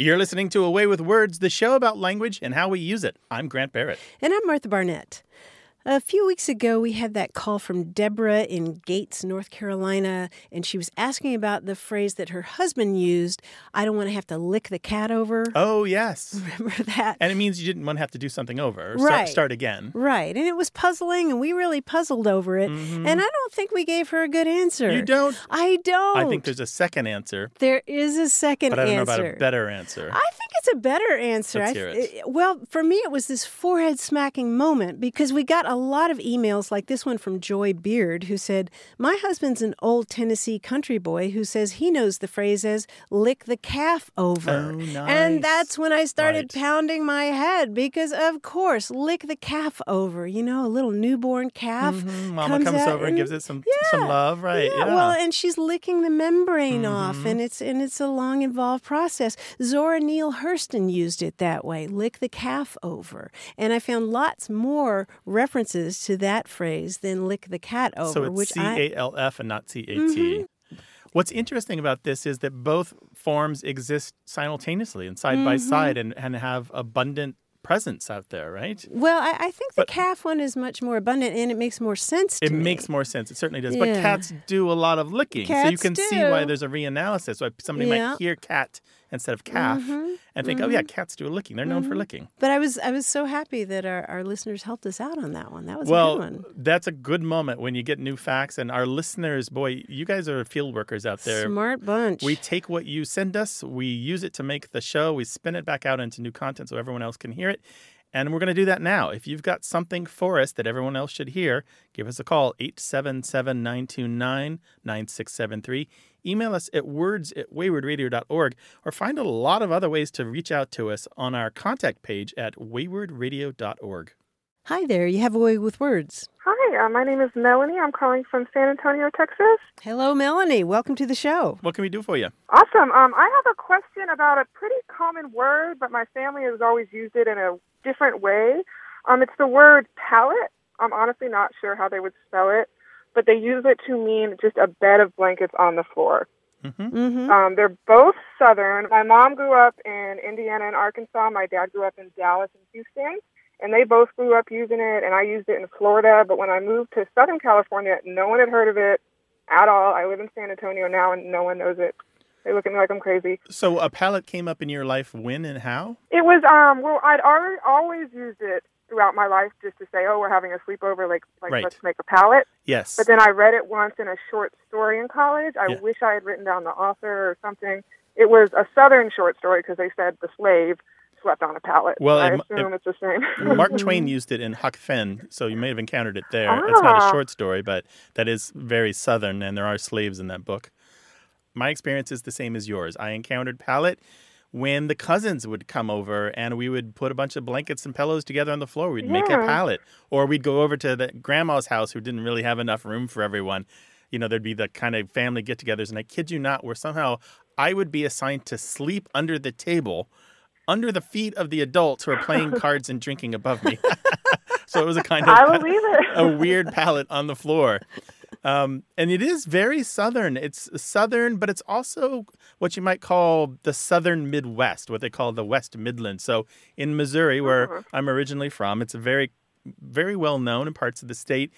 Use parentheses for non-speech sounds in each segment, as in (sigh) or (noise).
You're listening to A Way with Words, the show about language and how we use it. I'm Grant Barrett. And I'm Martha Barnette. A few weeks ago, we had that call from Deborah in Gates, North Carolina, and she was asking about the phrase that her husband used I don't want to have to lick the cat over. Oh, yes. (laughs) Remember that? And it means you didn't want to have to do something over Right. start, start again. Right. And it was puzzling, and we really puzzled over it. And I don't think we gave her a good answer. Mm-hmm. You don't? I don't. I think there's a second answer, there is a second but I don't know answer. about a better answer. I think it's a better answer. Let's I hear it. Well, for me, it was this forehead smacking moment because we got a lot of emails like this one from Joy Beard, who said, My husband's an old Tennessee country boy who says he knows the phrase as lick the calf over. Oh, nice. And that's when I started Right. pounding my head because, of course, lick the calf over. You know, a little newborn calf. Mhm. Mama comes, out over and gives it some some love, right? Yeah, well, and she's licking the membrane off, and it's and it's a long involved process. Zora Neale Hurston used it that way, lick the calf over, and I found lots more references to that phrase than lick the cat over, so it's which C I Mm-hmm. A L F and not C A T. What's interesting about this is that both forms exist simultaneously and side by Mm-hmm. side and, and have abundant presence out there, right? well, I, I think the But- calf one is much more abundant, and it makes more sense. To It me. makes more sense. It certainly does. But cats do a lot of licking. so you Cats can see why there's a reanalysis. Why somebody Yeah. Mm-hmm. might hear cat instead of calf mm-hmm. and think, oh, yeah, mm-hmm. cats do a licking. They're known for mm-hmm. licking. But I was I was so happy that our, our listeners helped us out on that one. That was a Well, good one. that's a good moment when you get new facts. And our listeners, boy, you guys are field workers out there. Smart bunch. We take what you send us, we use it to make the show, we spin it back out into new content so everyone else can hear it. And we're going to do that now. If you've got something for us that everyone else should hear, give us a call, 877 929 9673. Email us at words at waywordradio.org or find a lot of other ways to reach out to us on our contact page at waywordradio.org. Hi there. You have a way with words. Hi, uh, my name is Melanie. I'm calling from San Antonio, Texas. Hello, Melanie. Welcome to the show. What can we do for you? Awesome. Um, I have a question about a pretty common word, but my family has always used it in a different way. Um, it's the word pallet. I'm honestly not sure how they would spell it, but they use it to mean just a bed of blankets on the floor. Mm-hmm. Um, they're both Southern. My mom grew up in Indiana and Arkansas. My dad grew up in Dallas and Houston. And they both grew up using it, and I used it in Florida. But when I moved to Southern California, no one had heard of it at all. I live in San Antonio now, and no one knows it. They look at me like I'm crazy. So, a pallet came up in your life when and how? It was um well, I'd already always used it throughout my life just to say, oh, we're having a sleepover, like like Right. let's make a pallet. Yes. But then I read it once in a short story in college. I Yeah. wish I had written down the author or something. It was a Southern short story because they said the slave slept on a pallet. Well, I it assume it's the same. (laughs) Mark (laughs) Twain used it in Huck Finn, so you may have encountered it there. It's not a Ah. short story, but that is very southern, and there are slaves in that book. My experience is the same as yours. I encountered pallet when the cousins would come over and we would put a bunch of blankets and pillows together on the floor. We'd make a pallet, or we'd go over to the grandma's house who didn't really have enough room for everyone. You know, there'd be the kind of family get-togethers, and I kid you not, where somehow I would be assigned to sleep under the table under the feet of the adults who are playing (laughs) cards and drinking above me. (laughs) so it was a kind of it. (laughs) a weird pallet on the floor. Um, and it is very southern. It's southern, but it's also what you might call the southern Midwest, what they call the West Midlands. So in Missouri, where I'm originally from, it's a very, very well known in parts of the state.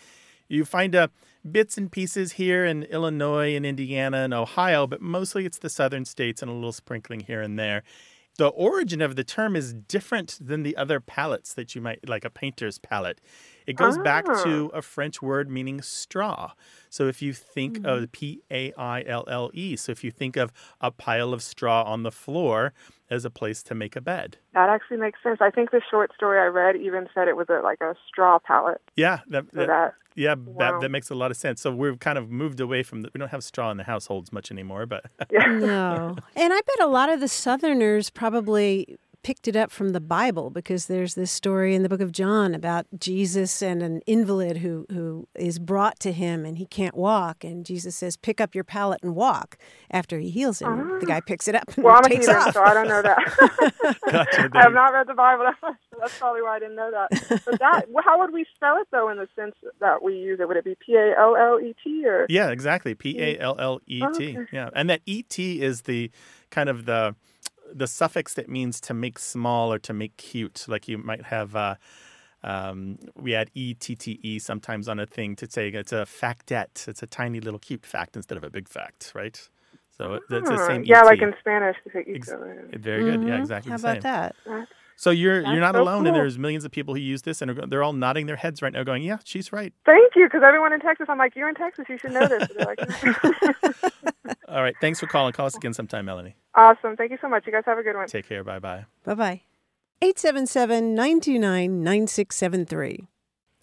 You find uh, bits and pieces here in Illinois and Indiana and Ohio, but mostly it's the southern states and a little sprinkling here and there. The origin of the term is different than the other palettes that you might like a painter's palette. It goes back Ah. to a French word meaning straw. So if you think of P A I L L E, so if you think of a pile of straw on the floor as a place to make a bed. That actually makes sense. I think the short story I read even said it was a, like a straw pallet. Yeah, that, So that- that yeah, that, wow. that makes a lot of sense. So we've kind of moved away from the, we don't have straw in the households much anymore, but yeah. No. And I bet a lot of the Southerners probably picked it up from the Bible because there's this story in the book of John about Jesus and an invalid who, who is brought to him and he can't walk. And Jesus says, Pick up your pallet and walk after he heals him. Ah. The guy picks it up and well, I'm a takes heathen, off. so I don't know that. (laughs) Gotcha, I have not read the Bible so that's probably why I didn't know that. But that, (laughs) how would we spell it though, in the sense that we use it? Would it be P A L L E T or? Yeah, exactly. P A L L E T. Oh, okay. Yeah, and that E T is the kind of the the suffix that means to make small or to make cute. Like you might have. Uh, um, we add E T T E sometimes on a thing to say it's a factet. It's a tiny little cute fact instead of a big fact, right? So it- that's the Ah, same. yeah, ET. like in Spanish. to say Ex- Very good. Yeah, Mhm. exactly How the same. about that? So you're you're not so alone, and there's millions of people who use this, and they're all nodding their heads right now, going, "Yeah, she's right." Thank you, because everyone in Texas, I'm like, you're in Texas, you should know this. They're like, (laughs) (laughs) (laughs) All right, thanks for calling. Call us again sometime, Melanie. awesome. Thank you so much. You guys have a good one. Take care. Bye bye. Bye bye. 877 929 9673.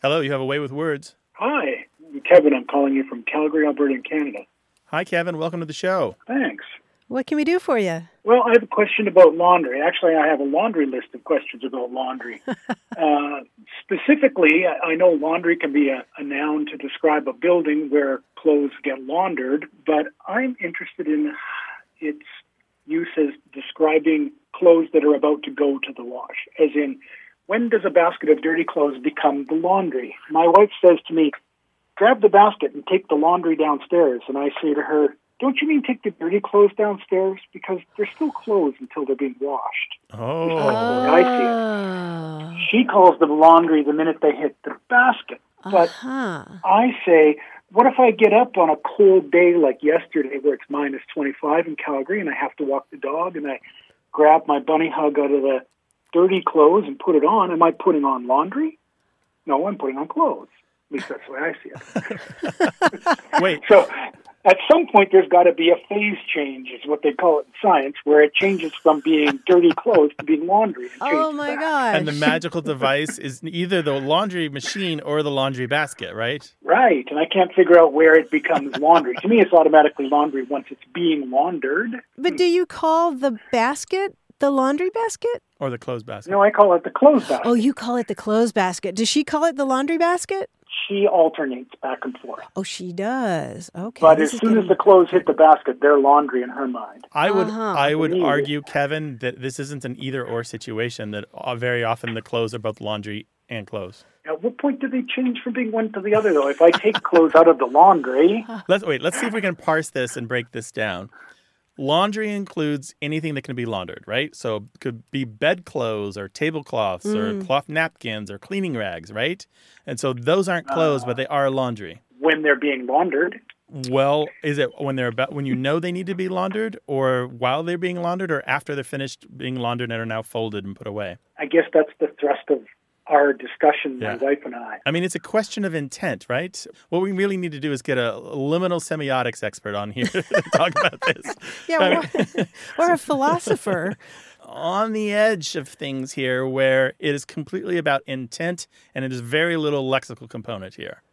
Hello, you have a way with words. Hi, Kevin. I'm calling you from Calgary, Alberta, in Canada. Hi, Kevin. Welcome to the show. Thanks. What can we do for you? Well, I have a question about laundry. Actually, I have a laundry list of questions about laundry. (laughs) uh, specifically, I I know laundry can be a, a noun to describe a building where clothes get laundered, but I'm interested in its use as describing clothes that are about to go to the wash. As in, when does a basket of dirty clothes become the laundry? My wife says to me, grab the basket and take the laundry downstairs. And I say to her, don't you mean take the dirty clothes downstairs? Because they're still clothes until they're being washed. Oh, I see it. Oh. She calls them laundry the minute they hit the basket. But Huh. I say, what if I get up on a cold day like yesterday where it's minus 25 in Calgary and I have to walk the dog and I grab my bunny hug out of the dirty clothes and put it on? Am I putting on laundry? No, I'm putting on clothes. At least that's the way I see it. (laughs) (laughs) wait. So at some point, there's got to be a phase change, is what they call it in science, where it changes from being dirty clothes to being laundry. and Oh my back. gosh. And the magical device is either the laundry machine or the laundry basket, right? Right, and I can't figure out where it becomes laundry. to me, it's automatically laundry once it's being laundered. But do you call the basket the laundry basket? Or the clothes basket. No, I call it the clothes basket. Oh, you call it the clothes basket. Does she call it the laundry basket? She alternates back and forth. Oh, she does. Okay. But as is soon as the clothes hit the basket, they're laundry in her mind. I would Uh-huh. I would Me. argue, Kevin, that this isn't an either or situation. That uh, very often the clothes are both laundry and clothes. At what point do they change from being one to the other, though? If I take clothes out of the laundry, Let's wait. Let's see if we can parse this and break this down. Laundry includes anything that can be laundered, right? So it could be bedclothes or tablecloths or mm. cloth napkins or cleaning rags, right? And so those aren't clothes, but they uh, are laundry. when they're being laundered, Well, is it when they're about when you know they need to be laundered, or while they're being laundered, or after they're finished being laundered and are now folded and put away? I guess that's the thrust of our discussion, Yeah. my wife and I. I mean, it's a question of intent, right? What we really need to do is get a liminal semiotics expert on here (laughs) to talk about this. yeah, or, or uh, (laughs) a philosopher. (laughs) on the edge of things here where it is completely about intent and it is very little lexical component here,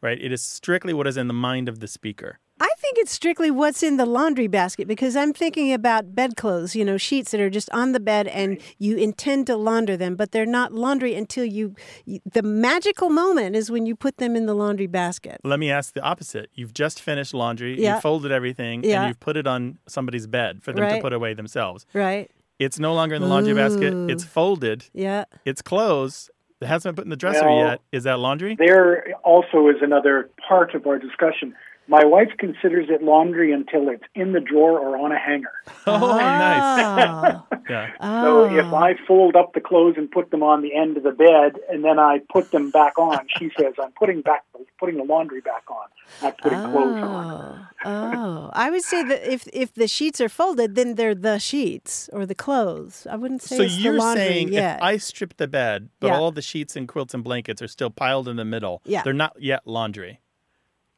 right? It is strictly what is in the mind of the speaker. I think it's strictly what's in the laundry basket because I'm thinking about bedclothes, you know, sheets that are just on the bed and you intend to launder them, but they're not laundry until you, you the magical moment is when you put them in the laundry basket. Let me ask the opposite. You've just finished laundry, Yeah. you folded everything, Yeah. and you've put it on somebody's bed for them to put away themselves. Right? It's no longer in the laundry basket, Ooh. it's folded, Yeah. it's clothes. It hasn't been put in the dresser Well- yet. Is that laundry? There also is another part of our discussion. My wife considers it laundry until it's in the drawer or on a hanger. (laughs) Oh, nice. Oh. Yeah. Oh. So Oh. if I fold up the clothes and put them on the end of the bed, and then I put them back on, she says I'm putting back putting the laundry back on, I'm not putting clothes on. Oh, oh. I would say that if if the sheets are folded, then they're the sheets or the clothes. I wouldn't say So it's you're the laundry saying yet. if I strip the bed, but Yeah. all the sheets and quilts and blankets are still piled in the middle, Yeah. they're not yet laundry.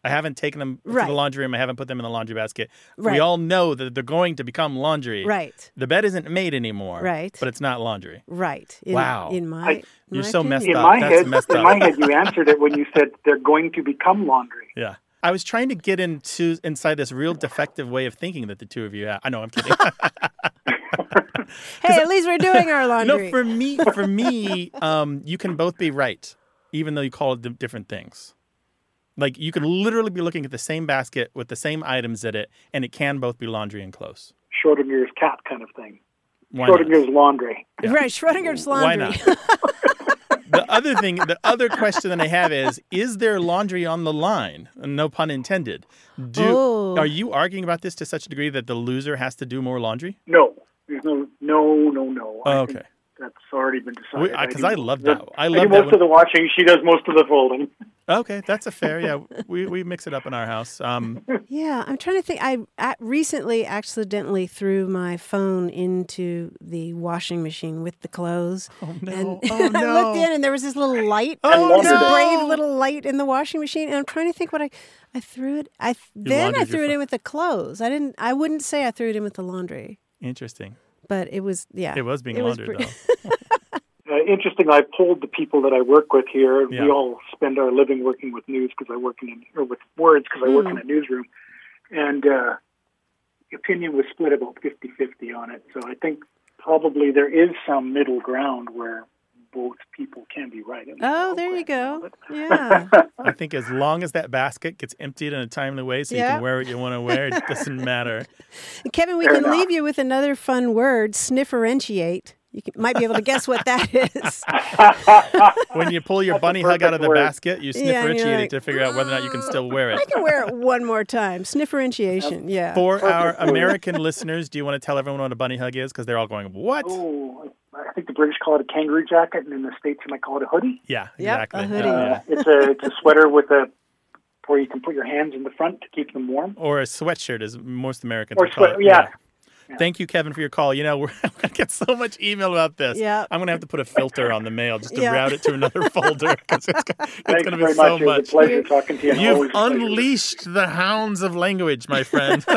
I haven't taken them to the laundry room. I haven't put them in the laundry basket. Right. We all know that they're going to become laundry. right, The bed isn't made anymore. Right. But it's not laundry. right. In, Wow. In my, I- You're my so opinion. messed In up. my That's head, messed in my head, you answered it when you said they're going to become laundry. Yeah. I was trying to get into inside this real defective way of thinking that the two of you have. I know I'm kidding. Hey, at least we're doing our (laughs) laundry. no, for me, for me, um, you can both be right, even though you call it different things. Like you could literally be looking at the same basket with the same items in it, and it can both be laundry and clothes. Schrodinger's cat kind of thing. Why not? Schrodinger's laundry. Right, Schrodinger's laundry. Why not? the other thing, the other question that I have is: Is there laundry on the line? No pun intended. Do Oh. are you arguing about this to such a degree that the loser has to do more laundry? No, there's no, no, no, no. Oh, okay. That's already been decided. Because do- I, love that. I I love do most when- of the watching. She does most of the folding. (laughs) Okay, that's a fair. Yeah, we, we mix it up in our house. Um, (laughs) Yeah, I'm trying to think. I, I recently accidentally threw my phone into the washing machine with the clothes. Oh no. And Oh, (laughs) I looked in, and there was this little light. Oh, this no. brave little light in the washing machine. And I'm trying to think what I. I threw it. I then I threw it phone. in with the clothes. I didn't. I wouldn't say I threw it in with the laundry, interesting. But it was. Yeah, It was being It was laundered pre- though. (laughs) Uh, interesting. I polled the people that I work with here. Yeah. We all spend our living working with news because I work in or with words because I work in a newsroom, and uh, opinion was split about 50-50 on it. So I think probably there is some middle ground where both people can be right. in the Oh, there you go. Yeah. I think as long as that basket gets emptied in a timely way, so you can wear what you want to wear, it doesn't (laughs) matter. Kevin, we Fair can enough. leave you with another fun word: snifferientiate. You can, might be able to guess what that is. (laughs) When you pull your That's bunny hug out of the word. basket, you Yeah, differentiate like, it to figure out whether or not you can still wear it. I can wear it one more time. Snifferientiation. Yeah. For our American listeners, do you want to tell everyone what a bunny hug is? Because they're all going, "What?" Oh, I think the British call it a kangaroo jacket, and in the states they might call it a hoodie. Yeah, Yep, a exactly. hoodie. Uh, it's a it's a sweater with a where you can put your hands in the front to keep them warm. Or a sweatshirt, as most Americans Or would call sweat- it. yeah. Thank you, Kevin, for your call. You know, (laughs) we're going to get so much email about this. Yeah. I'm going to have to put a filter on the mail just to Yeah. route it to another (laughs) folder because it's, it's going to be so much. It was much. a pleasure talking to you. You've always a pleasure. unleashed the hounds of language, my friend. (laughs)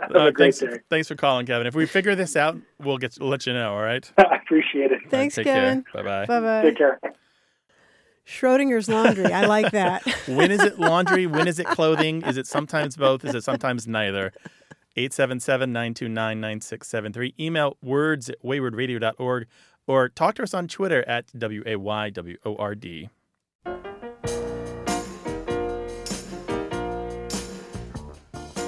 Have Uh, a great thanks, day. thanks for calling, Kevin. If we figure this out, we'll get let you know. All right. (laughs) I appreciate it. Thanks, Take Kevin. Bye bye. Bye bye. Take care. Schrodinger's laundry. I like that. (laughs) When is it laundry? When is it clothing? Is it sometimes both? Is it sometimes neither? 877-929-9673. Email words at waywordradio.org or talk to us on Twitter at W-A-Y-W-O-R-D.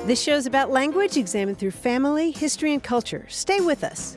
This show is about language examined through family, history, and culture. Stay with us.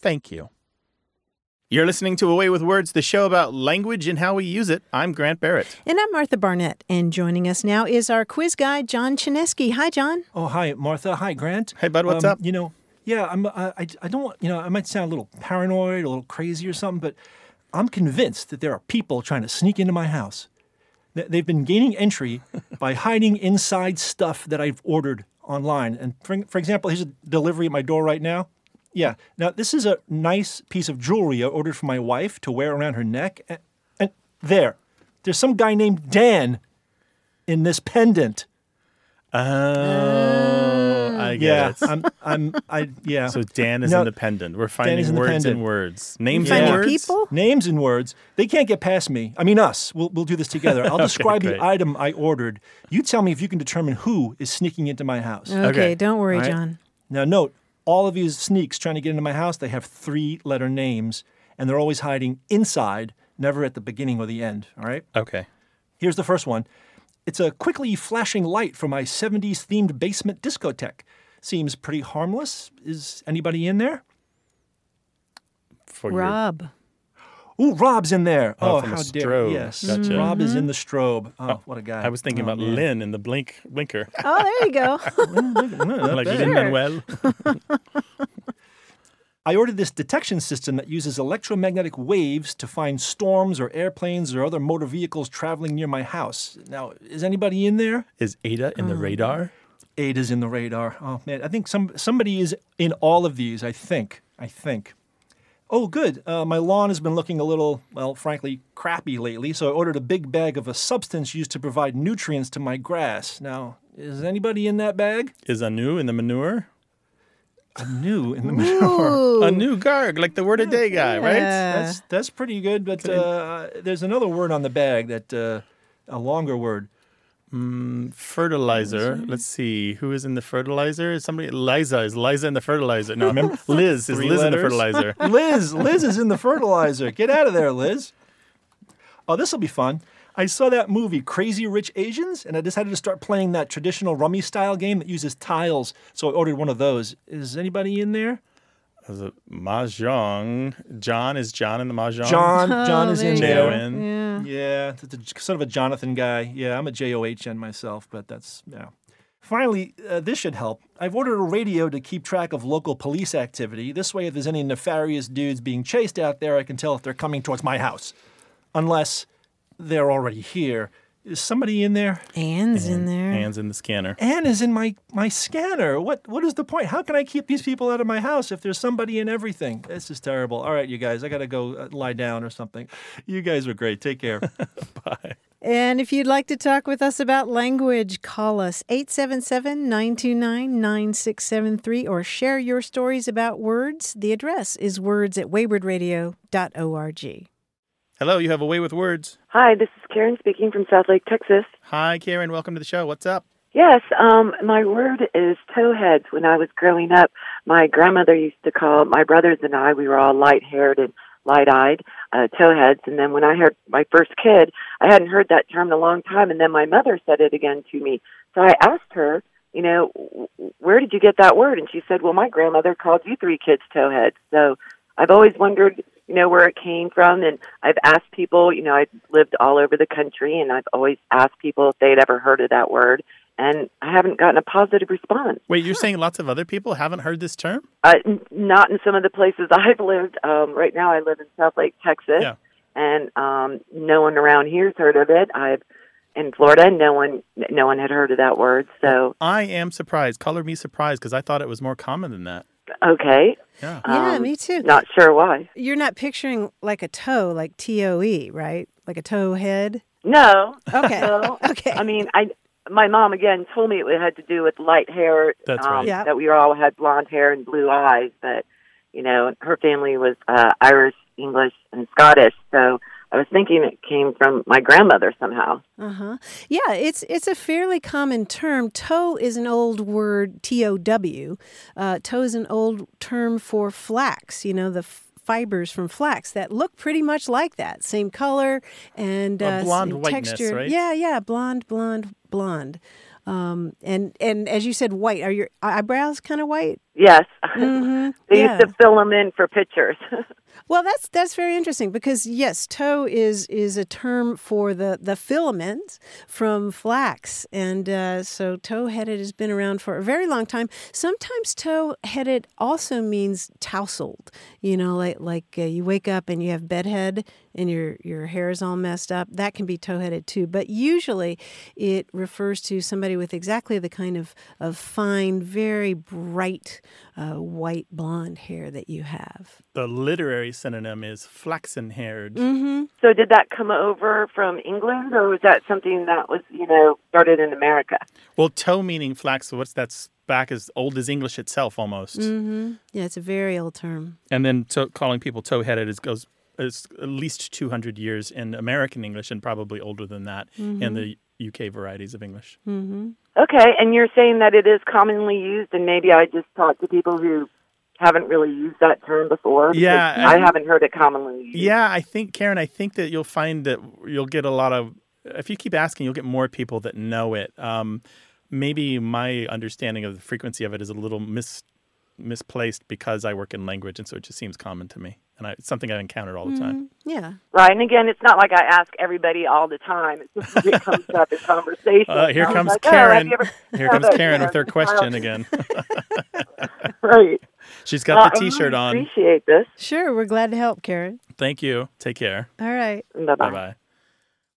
Thank you. You're listening to A Way with Words, the show about language and how we use it. I'm Grant Barrett. And I'm Martha Barnette. And joining us now is our quiz guy, John Chaneski. Hi, John. Oh, hi, Martha. Hi, Grant. Hey, bud, what's Um, up? You know, yeah, I'm. I, I, I don't. want- You know, I might sound a little paranoid, a little crazy or something, but I'm convinced that there are people trying to sneak into my house. They- They've been gaining entry (laughs) by hiding inside stuff that I've ordered online. And for, for example, here's a delivery at my door right now. Yeah. Now this is a nice piece of jewelry I ordered for my wife to wear around her neck. And, and there, there's some guy named Dan in this pendant. Oh, I get Yeah, it. I'm. I'm. I. Yeah. So Dan is No, independent. We're finding is words independent. and words. Names Finding and words. people? Names and words. They can't get past me. I mean, us. We'll, we'll do this together. (laughs) I'll describe great. the item I ordered. You tell me if you can determine who is sneaking into my house. Okay, Okay. don't worry, All right. John. Now, note all of these sneaks trying to get into my house, they have three letter names, and they're always hiding inside, never at the beginning or the end. All right? Okay. Here's the first one it's a quickly flashing light from my 70s themed basement discotheque. Seems pretty harmless. Is anybody in there? For your- Rob. Ooh, Rob's in there. Oh, Oh, from how dare strobe. Yes, Gotcha. Rob is in mm-hmm. the strobe. Oh, oh, what a guy! I was thinking Oh, about man. Lynn in the blink blinker. Oh, there you go. (laughs) like bad. Lin-Manuel. (laughs) I ordered this detection system that uses electromagnetic waves to find storms or airplanes or other motor vehicles traveling near my house. Now, is anybody in there? Is Ada in the mm. radar? Ada's in the radar. Oh man, I think some somebody is in all of these. I think. I think. Oh, good. Uh, my lawn has been looking a little, well, frankly, crappy lately. So I ordered a big bag of a substance used to provide nutrients to my grass. Now, is anybody in that bag? Is Anu in the manure? A new in the manure. Ooh. Anu Garg, like the word of day guy, right? That's that's pretty good. But uh, there's another word on the bag that uh, a longer word. Mm, fertilizer. Let's see. Who is in the fertilizer? Is somebody Liza. Is Liza in the fertilizer? No, remember (laughs) Liz. Is Three Liz in the fertilizer? (laughs) Liz, Liz is in the fertilizer. Get out of there, Liz. Oh, this will be fun. I saw that movie, Crazy Rich Asians, and I decided to start playing that traditional rummy style game that uses tiles. So I ordered one of those. Is anybody in there? Is it Mahjong? John is John in the Mahjong? John. (laughs) John Oh, is in you go. there. J-O-N. Yeah. Yeah, it's a, sort of a Jonathan guy. Yeah, I'm a J O H N myself, but that's yeah. Finally, uh, this should help. I've ordered a radio to keep track of local police activity. This way, if there's any nefarious dudes being chased out there, I can tell if they're coming towards my house. Unless they're already here. Is somebody in there? Anne's in there. Hands in the scanner. Anne is in my, my scanner. What what is the point? How can I keep these people out of my house if there's somebody in everything? This is terrible. All right, you guys, I got to go uh, lie down or something. You guys are great. Take care. (laughs) Bye. And if you'd like to talk with us about language, call us 877 929 9673 or share your stories about words. The address is words at waywordradio.org. Hello, you have a way with words. Hi, this is Karen speaking from Southlake, Texas. Hi, Karen. Welcome to the show. What's up? Yes, um, my word is towheads. When I was growing up, my grandmother used to call my brothers and I, we were all light haired and light eyed, uh, towheads. And then when I had my first kid, I hadn't heard that term in a long time. And then my mother said it again to me. So I asked her, you know, where did you get that word? And she said, well, my grandmother called you three kids towheads. So I've always wondered, you know, where it came from. And I've asked people, you know, I've lived all over the country and I've always asked people if they'd ever heard of that word. And I haven't gotten a positive response. Wait, you're saying lots of other people haven't heard this term? Uh, n- not in some of the places (laughs) I've lived. Um, right now, I live in Southlake, Texas, Yeah. and um, no one around here's heard of it. I've in Florida, no one, no one had heard of that word. So, I am surprised. Color me surprised because I thought it was more common than that. Okay, Yeah. Yeah, Um, me too. not sure why. You're not picturing like a toe, like T O E, right? Like a toe head? No, Okay. no. (laughs) Okay. I mean, I my mom again told me it had to do with light hair. That's um, right. Yeah. That we all had blonde hair and blue eyes, but you know, her family was uh, Irish, English, and Scottish. So I was thinking it came from my grandmother somehow. Uh huh. Yeah, it's it's a fairly common term. Tow is an old word, T O W. Uh, tow is an old term for flax. You know the. F- fibers from flax that look pretty much like that same color and A uh, blonde same whiteness, texture right? yeah yeah blonde blonde blonde um, and and as you said white are your eyebrows kind of white Yes. (laughs) mm-hmm. they yeah. used to fill them in for pictures. (laughs) Well, that's that's very interesting because yes, tow is is a term for the the filament from flax, and uh, so tow headed has been around for a very long time. Sometimes tow headed also means tousled. You know, like like uh, you wake up and you have bedhead and your your hair is all messed up. That can be tow headed too, but usually it refers to somebody with exactly the kind of of fine, very bright uh, white blonde hair that you have. The literary synonym is flaxen haired. Mm-hmm. so did that come over from England or was that something that was, you know, started in America? Well, tow meaning flax, so what's that's back as old as English itself almost. Mm-hmm. Yeah, it's a very old term. And then to, calling people tow headed is goes is at least 200 years in American English and probably older than that in the UK varieties of English. Mm-hmm. Okay, and you're saying that it is commonly used, and maybe I just talked to people who haven't really used that term before. Yeah, I and- haven't heard it commonly used. Yeah, I think Karen, I think that you'll find that you'll get a lot of if you keep asking, you'll get more people that know it. Um, maybe my understanding of the frequency of it is a little mis misplaced because I work in language, and so it just seems common to me, and I, it's something I've encountered all the time. Yeah. Right, and again, it's not like I ask everybody all the time. It's just it comes (laughs) up in conversation. Uh, here comes like, oh, Karen. you ever- (laughs) Here comes (laughs) Karen with her question again. Right. She's got Well, the T-shirt on. Appreciate this. Sure, we're glad to help, Karen. Thank you. Take care. All right. Bye Bye bye. bye.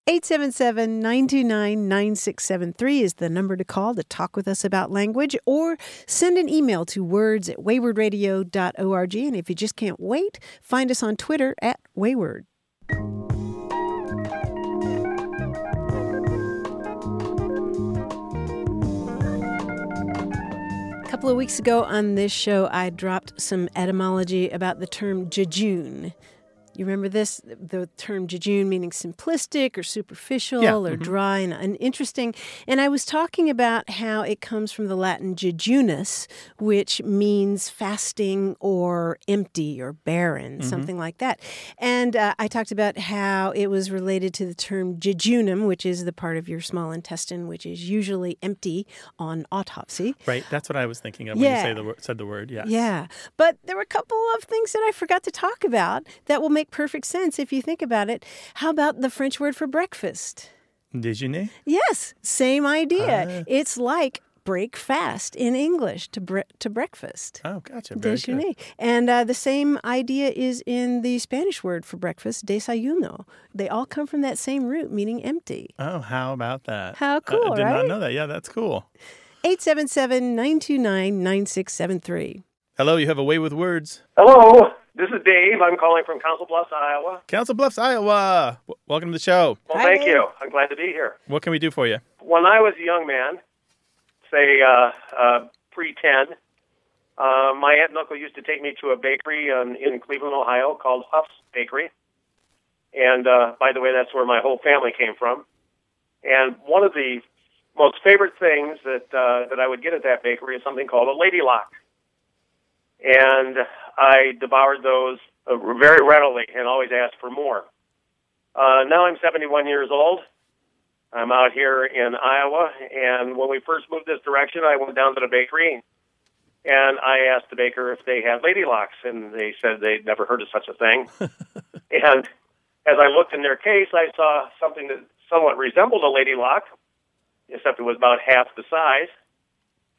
877 929 9673 is the number to call to talk with us about language or send an email to words at waywordradio.org. And if you just can't wait, find us on Twitter at Wayword. A couple of weeks ago on this show, I dropped some etymology about the term jejune. You remember this? The term jejune meaning simplistic or superficial Yeah, or dry and uninteresting. And I was talking about how it comes from the Latin jejunus, which means fasting or empty or barren, something like that. And uh, I talked about how it was related to the term jejunum, which is the part of your small intestine which is usually empty on autopsy. Right, that's what I was thinking of when you say the said the word. Yeah. Yeah. But there were a couple of things that I forgot to talk about that will make perfect sense if you think about it. How about the French word for breakfast? Déjeuner. Yes, same idea. it's like break fast in English to bre- to breakfast. Oh, gotcha. Very good. Déjeuner. And uh, the same idea is in the Spanish word for breakfast, desayuno. They all come from that same root, meaning empty. Oh, how about that? How I- cool, I did right? not know that. Yeah, that's cool. 877 929 9673. Hello, you have a way with words. Hello, this is Dave. I'm calling from Council Bluffs, Iowa. Council Bluffs, Iowa. W- welcome to the show. Well, Hi, thank Dave. you. I'm glad to be here. What can we do for you? When I was a young man, say uh, uh, pre 10, uh, my aunt and uncle used to take me to a bakery in, in Cleveland, Ohio called Hough's Bakery. And uh, by the way, that's where my whole family came from. And one of the most favorite things that uh, that I would get at that bakery is something called a lady lock. And I devoured those uh, very readily and always asked for more. Uh, now I'm 71 years old. I'm out here in Iowa, and when we first moved this direction, I went down to the bakery and I asked the baker if they had lady locks, and they said they'd never heard of such a thing. (laughs) and as I looked in their case, I saw something that somewhat resembled a lady lock, except it was about half the size.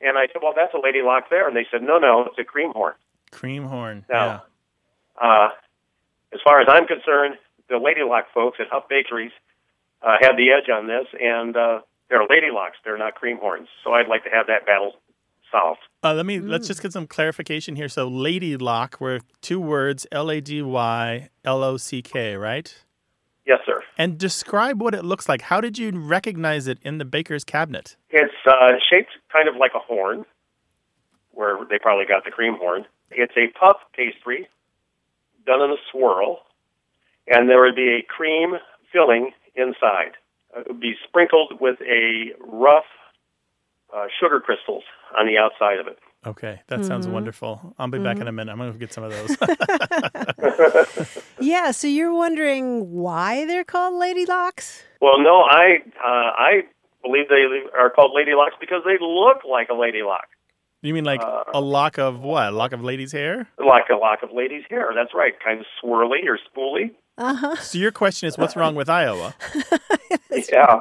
And I said, "Well, that's a lady lock there," and they said, "No, no, it's a cream horn." Cream horn. Now, uh, as far as I'm concerned, the Lady Lock folks at Hough Bakeries uh, have the edge on this, and uh, they're Lady Locks. They're not cream horns. So I'd like to have that battle solved. Uh, let me Mm. let's just get some clarification here. So, lady lock were two words: L A D Y L O C K, right? Yes, sir. And describe what it looks like. How did you recognize it in the baker's cabinet? It's uh, shaped kind of like a horn, where they probably got the cream horn. It's a puff pastry done in a swirl, and there would be a cream filling inside. Uh, It would be sprinkled with a rough uh, sugar crystals on the outside of it. Okay, that sounds Mm-hmm. wonderful. I'll be back in a minute. I'm going to get some of those. (laughs) Yeah, so you're wondering why they're called lady locks? Well, no, I uh, I believe they are called lady locks because they look like a lady lock, you mean like Uh, a lock of what? A lock of ladies' hair? like a lock of ladies' hair. That's right, kind of swirly or spooly. Uh-huh. So your question is, what's wrong with Iowa? (laughs) Yeah.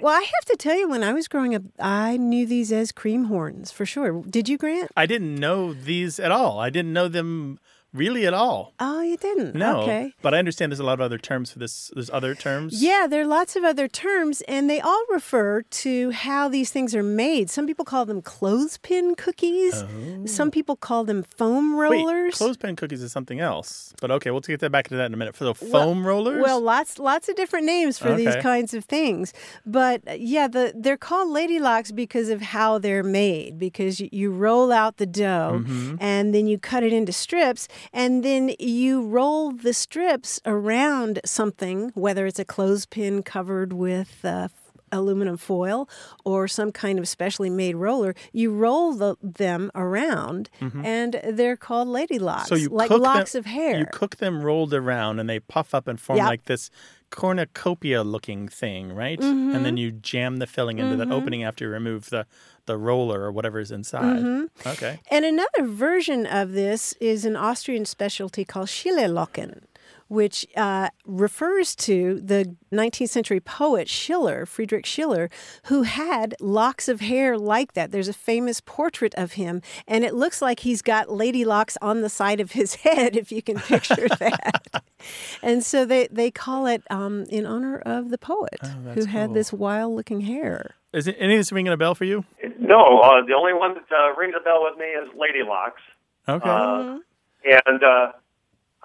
Well, I have to tell you, when I was growing up, I knew these as cream horns for sure. Did you, Grant? I didn't know these at all. I didn't know them really at all. Oh, you didn't? No. Okay. But I understand there's a lot of other terms for this. There's other terms. Yeah, there are lots of other terms, and they all refer to how these things are made. Some people call them clothespin cookies. Some people call them foam Oh. Wait, rollers. clothespin cookies is something else. But okay, we'll get that back to that in a minute. For the Well- foam rollers? Well, lots lots of different names for these kinds of things. But yeah, the they're called lady locks because of how they're made. Because you, you roll out the dough Mm-hmm. and then you cut it into strips and then you roll the strips around something, whether it's a clothespin covered with uh, aluminum foil or some kind of specially made roller. You roll the, them around and they're called lady locks. Mm-hmm. so you like locks them, of hair. You cook them rolled around and they puff up and form Yep. like this cornucopia looking thing, right? Mm-hmm. And then you jam the filling into that opening after you remove the, the roller or whatever's inside. Mm-hmm. Okay. And another version of this is an Austrian specialty called Schillerlocken, which uh, refers to the 19th century poet Schiller, Friedrich Schiller, who had locks of hair like that. There's a famous portrait of him, and it looks like he's got lady locks on the side of his (laughs) head, if you can picture (laughs) that. and so they, they call it um, in honor of the poet who Oh, that's had this wild looking hair. Is it, any of this ringing a bell for you? No, uh, the only one that uh, rings a bell with me is Lady Locks. Okay. Uh, and uh,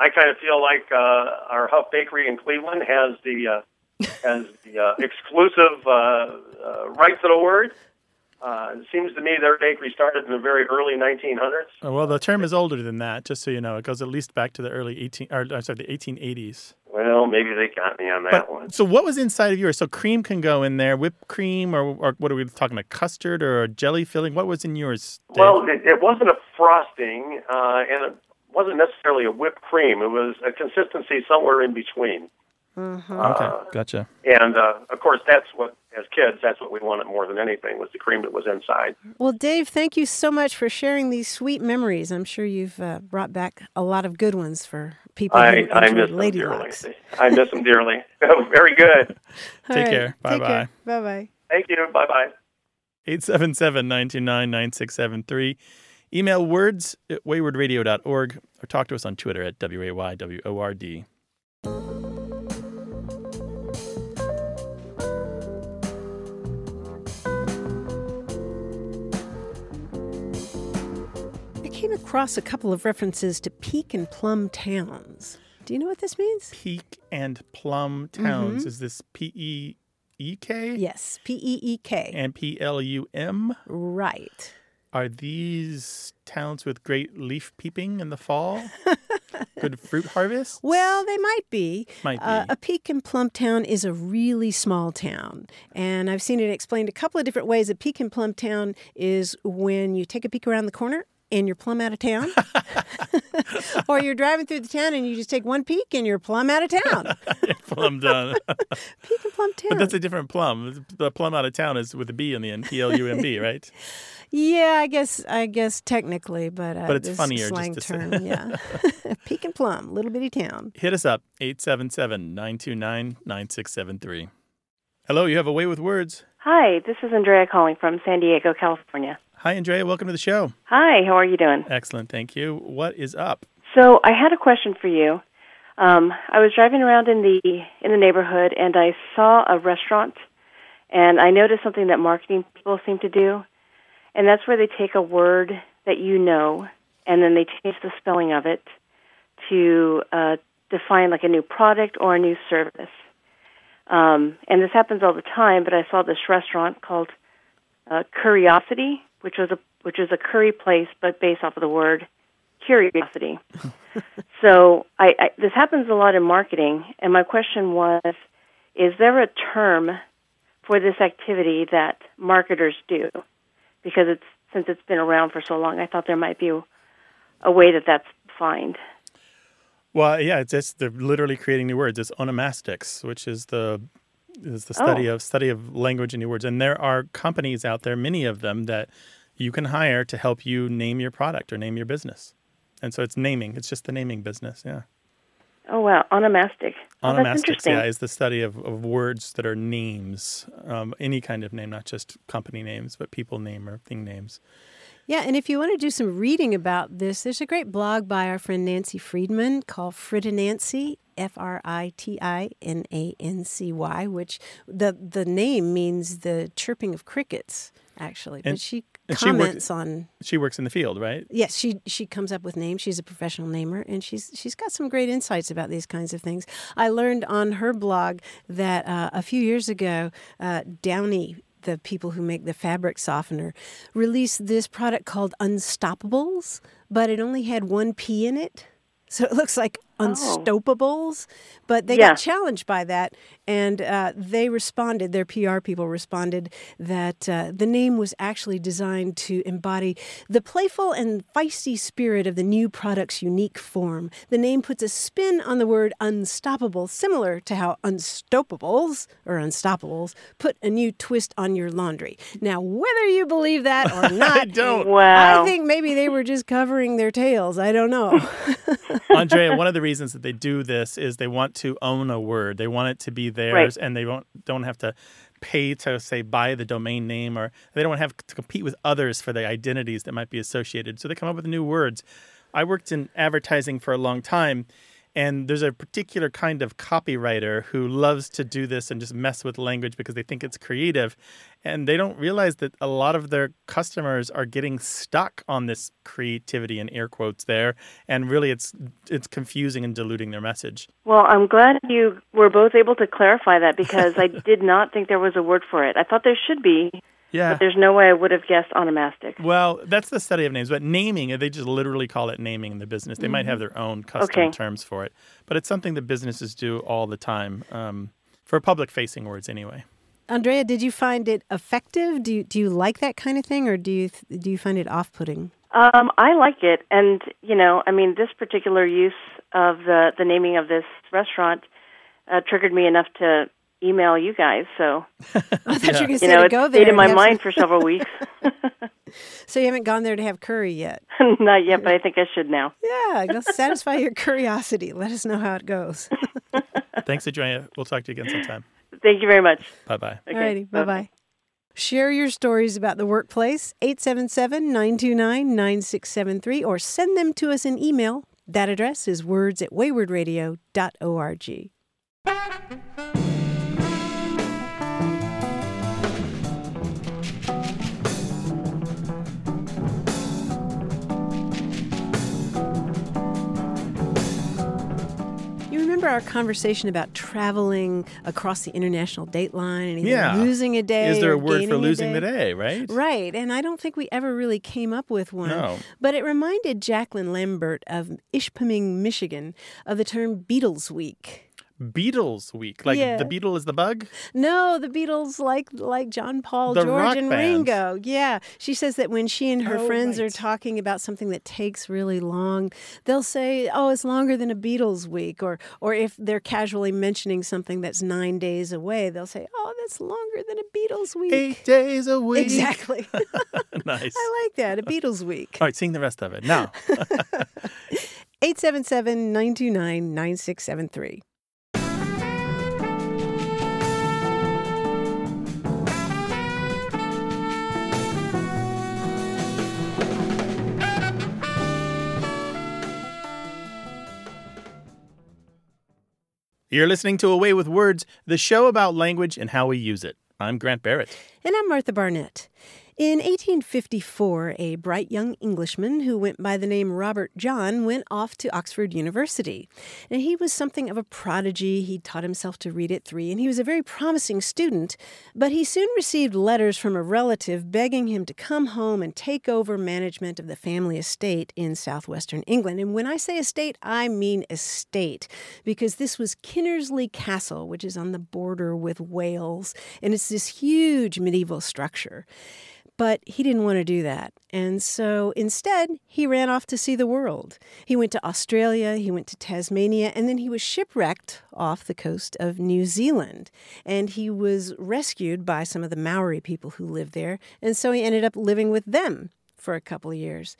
I kind of feel like uh, our Hough Bakery in Cleveland has the uh, has the uh, exclusive uh, uh, right to the word. Uh, it seems to me their bakery started in the very early 1900s. Oh, well, the term is older than that, just so you know. It goes at least back to the early 18, or I'm sorry, the 1880s. Well, maybe they got me on that But, one. so what was inside of yours? So cream can go in there, whipped cream, or, or what are we talking? about? custard or a jelly filling? What was in yours? Dave? Well, it, it wasn't a frosting, uh, and wasn't necessarily a whipped cream. It was a consistency somewhere in between. okay, gotcha. And uh, of course, that's what, as kids, that's what we wanted more than anything was the cream that was inside. Well, Dave, thank you so much for sharing these sweet memories. I'm sure you've uh, brought back a lot of good ones for people I, who I enjoy miss them Lady dearly. Locks. I miss them dearly. (laughs) Very good. (laughs) All Take care. Take Bye-bye. Bye bye. Thank you. Bye bye. 877-929-9673. Email words at waywordradio.org or talk to us on Twitter at W-A-Y-W-O-R-D. I came across a couple of references to peak and plum towns. Do you know what this means? Peak and Plum Towns. Mm-hmm. Is this P-E-E-K? Yes, P E E K. And P-L-U-M? Right. Are these towns with great leaf peeping in the fall? (laughs) Good fruit harvest? Well, they might be. Might Uh, be. a peak and plum town is a really small town. And I've seen it explained a couple of different ways. A peak and plum town is when you take a peek around the corner and you're plumb out of town. (laughs) or you're driving through the town and you just take one peek and you're plumb out of town. (laughs) plum done. (laughs) peak and plum town. but that's a different plum. The plum out of town is with a B in the end. P-L-U-M-B, right? yeah, I guess I guess technically, but uh, But it's this funnier just slang to say. term, yeah. peak and plum, little bitty town. Hit us up, 877-929-9673. Hello, you have a way with words. Hi, this is Andrea calling from San Diego, California. Hi, Andrea. Welcome to the show. Hi, how are you doing? Excellent. Thank you. What is up? So I had a question for you. Um, I was driving around in the in the neighborhood and I saw a restaurant, and I noticed something that marketing people seem to do, and that's where they take a word that you know and then they change the spelling of it to uh, define like a new product or a new service. Um, and this happens all the time. But I saw this restaurant called uh, Curiosity, which was a which was a curry place, but based off of the word curiosity. (laughs) so I, I this happens a lot in marketing, and my question was, is there a term for this activity that marketers do? Because it's since it's been around for so long, I thought there might be a, way that that's defined. Well, yeah, it's just they're literally creating new words. It's onomastics, which is the is the study Oh. of study of language and new words. And there are companies out there, many of them, that you can hire to help you name your product or name your business. And so it's naming. It's just the naming business. Yeah. Oh wow, onomastic. Oh, Onomastics, yeah, is the study of, of words that are names, um, any kind of name, not just company names, but people name or thing names. Yeah, and if you want to do some reading about this, there's a great blog by our friend Nancy Friedman called Fritinancy, F R I T I N A N C Y, which the the name means the chirping of crickets, actually. And- but she and she comments on She works in the field, right? Yes, she she comes up with names. She's a professional namer, and she's she's got some great insights about these kinds of things. I learned on her blog that uh, a few years ago, uh, Downy, the people who make the fabric softener, released this product called Unstoppables, but it only had one P in it, so it looks like Unstoppables. But they Yeah. got challenged by that, and uh, they responded. Their PR people responded that uh, the name was actually designed to embody the playful and feisty spirit of the new product's unique form. The name puts a spin on the word unstoppable, similar to how unstoppables or unstoppables put a new twist on your laundry. Now, whether you believe that or (laughs) not, I don't. Wow. I think maybe they were just covering their tails. I don't know. (laughs) (laughs) Andrea, one of the reasons that they do this is they want to own a word. They want it to be theirs, and they don't don't have to pay to say buy the domain name, or they don't have to compete with others for the identities that might be associated. So they come up with new words. I worked in advertising for a long time. And there's a particular kind of copywriter who loves to do this and just mess with language because they think it's creative. And they don't realize that a lot of their customers are getting stuck on this creativity and air quotes there. And really it's it's confusing and diluting their message. Well, I'm glad you were both able to clarify that because I (laughs) did not think there was a word for it. I thought there should be, Yeah. but there's no way I would have guessed onomastic. Well, that's the study of names, but naming, they just literally call it naming in the business. They might have their own custom Okay. terms for it, but it's something that businesses do all the time um, for public facing words anyway. Andrea, did you find it effective? Do you, do you like that kind of thing, or do you do you find it off putting? Um, I like it, and you know, I mean, this particular use of the the naming of this restaurant uh, triggered me enough to email you guys. So (laughs) I thought you were going to you know, to it go stayed in my have mind some- for several weeks. (laughs) so you haven't gone there to have curry yet. (laughs) Not yet, but I think I should now. Yeah, go satisfy your curiosity. Let us know how it goes. Thanks, Adriana. We'll talk to you again sometime. Thank you very much. Bye bye. Okay, Alrighty, bye bye-bye. bye. Share your stories about the workplace, 877 929 9673, or send them to us in email. That address is words at waywordradio.org. remember our conversation about traveling across the international date line and Yeah. losing a day? Is there a word for losing day? the day, right? Right, and I don't think we ever really came up with one. No. But it reminded Jacqueline Lambert of Ishpeming, Michigan, of the term Beatles Week. Beatles week. Like Yeah. the beetle is the bug? No, the Beatles like like John Paul, The George, and band. Ringo. Yeah, she says that when she and her Oh, friends are talking about something that takes really long, they'll say, "Oh, it's longer than a Beatles week," or or if they're casually mentioning something that's nine days away, they'll say, "Oh, that's longer than a Beatles week." Eight days a week. Exactly. (laughs) (laughs) nice. I like that. A Beatles week. All right, sing the rest of it now. (laughs) 877 929 9673. You're listening to A Way with Words, the show about language and how we use it. I'm Grant Barrett. And I'm Martha Barnette. In 1854, a bright young Englishman who went by the name Robert John went off to Oxford University. And he was something of a prodigy. He taught himself to read at three, and he was a very promising student. But he soon received letters from a relative begging him to come home and take over management of the family estate in southwestern England. And when I say estate, I mean estate, because this was Kinnersley Castle, which is on the border with Wales. And it's this huge medieval structure. But he didn't want to do that. And so instead, he ran off to see the world. He went to Australia, he went to Tasmania, and then he was shipwrecked off the coast of New Zealand. And he was rescued by some of the Maori people who lived there. And so he ended up living with them for a couple of years.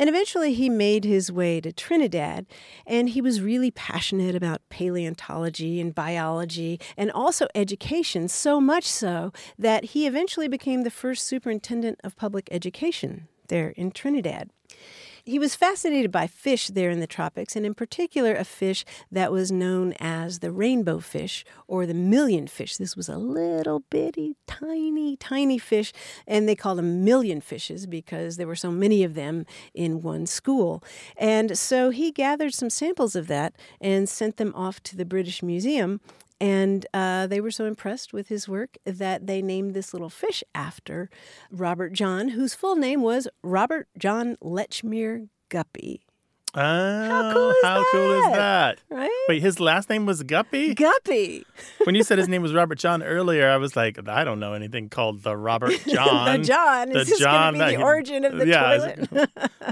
And eventually he made his way to Trinidad, and he was really passionate about paleontology and biology and also education, so much so that he eventually became the first superintendent of public education there in Trinidad. He was fascinated by fish there in the tropics, and in particular, a fish that was known as the rainbow fish or the million fish. This was a little bitty, tiny, tiny fish, and they called them million fishes because there were so many of them in one school. And so he gathered some samples of that and sent them off to the British Museum. And uh, they were so impressed with his work that they named this little fish after Robert John, whose full name was Robert John Lechmere Guppy. Oh, How cool is how cool is that? that? Right? Wait, his last name was Guppy? Guppy. (laughs) when you said his name was Robert John earlier, I was like, I don't know anything called the Robert (laughs) John. the John. The Is John going to be that- the origin of the yeah, toilet?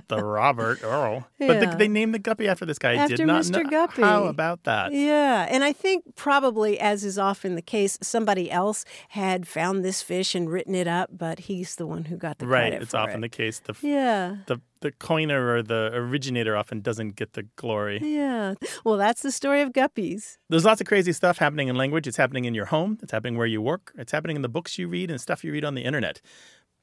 the Robert Earl. But the, they named the Guppy after this guy. I After did not Mr. know. Guppy. How about that? Yeah, and I think probably, as is often the case, somebody else had found this fish and written it up, but he's the one who got the right. credit It's often it. the case. The, Yeah. the the coiner or the originator often doesn't get the glory. Yeah. Well, that's the story of guppies. There's lots of crazy stuff happening in language. It's happening in your home. It's happening where you work. It's happening in the books you read and stuff you read on the internet.